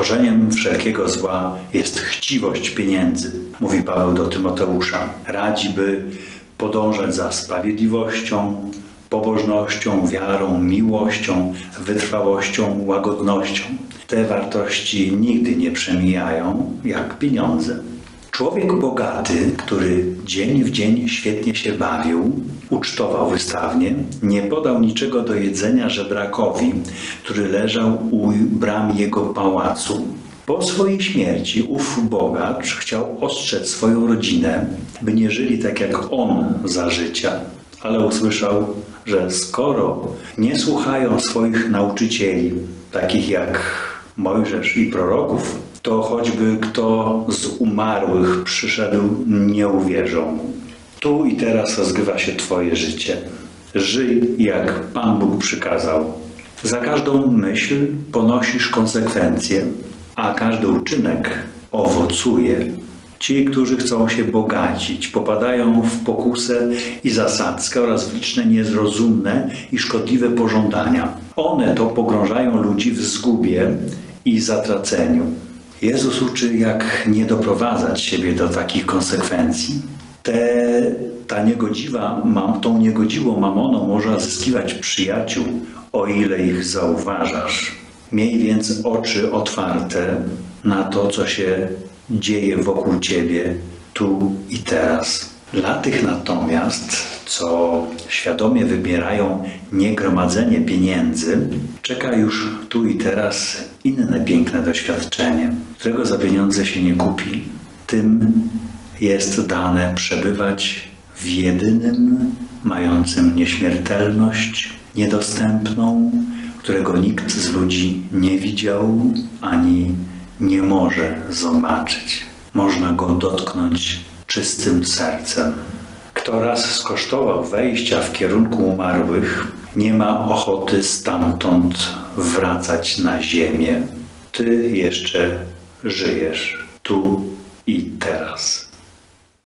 Korzeniem wszelkiego zła jest chciwość pieniędzy, mówi Paweł do Tymoteusza. Radzi, by podążać za sprawiedliwością, pobożnością, wiarą, miłością, wytrwałością, łagodnością. Te wartości nigdy nie przemijają jak pieniądze. Człowiek bogaty, który dzień w dzień świetnie się bawił, ucztował wystawnie, nie podał niczego do jedzenia żebrakowi, który leżał u bram jego pałacu. Po swojej śmierci ów bogacz chciał ostrzec swoją rodzinę, by nie żyli tak jak on za życia, ale usłyszał, że skoro nie słuchają swoich nauczycieli, takich jak Mojżesz i proroków, to choćby kto z umarłych przyszedł, nie uwierzą. Tu i teraz rozgrywa się Twoje życie. Żyj, jak Pan Bóg przykazał. Za każdą myśl ponosisz konsekwencje, a każdy uczynek owocuje. Ci, którzy chcą się bogacić, popadają w pokusę i zasadzkę oraz w liczne niezrozumne i szkodliwe pożądania. One to pogrążają ludzi w zgubie i zatraceniu. Jezus uczy, jak nie doprowadzać siebie do takich konsekwencji. Te, ta niegodziwa, mam, tą niegodziwą mamoną można zyskiwać przyjaciół, o ile ich zauważasz. Miej więc oczy otwarte na to, co się dzieje wokół ciebie tu i teraz. Dla tych natomiast, co świadomie wybierają niegromadzenie pieniędzy, czeka już tu i teraz inne piękne doświadczenie, którego za pieniądze się nie kupi. Tym jest dane przebywać w jedynym, mającym nieśmiertelność, niedostępną, którego nikt z ludzi nie widział ani nie może zobaczyć. Można go dotknąć czystym sercem. Kto raz skosztował wejścia w kierunku umarłych, nie ma ochoty stamtąd wracać na ziemię. Ty jeszcze żyjesz tu i teraz.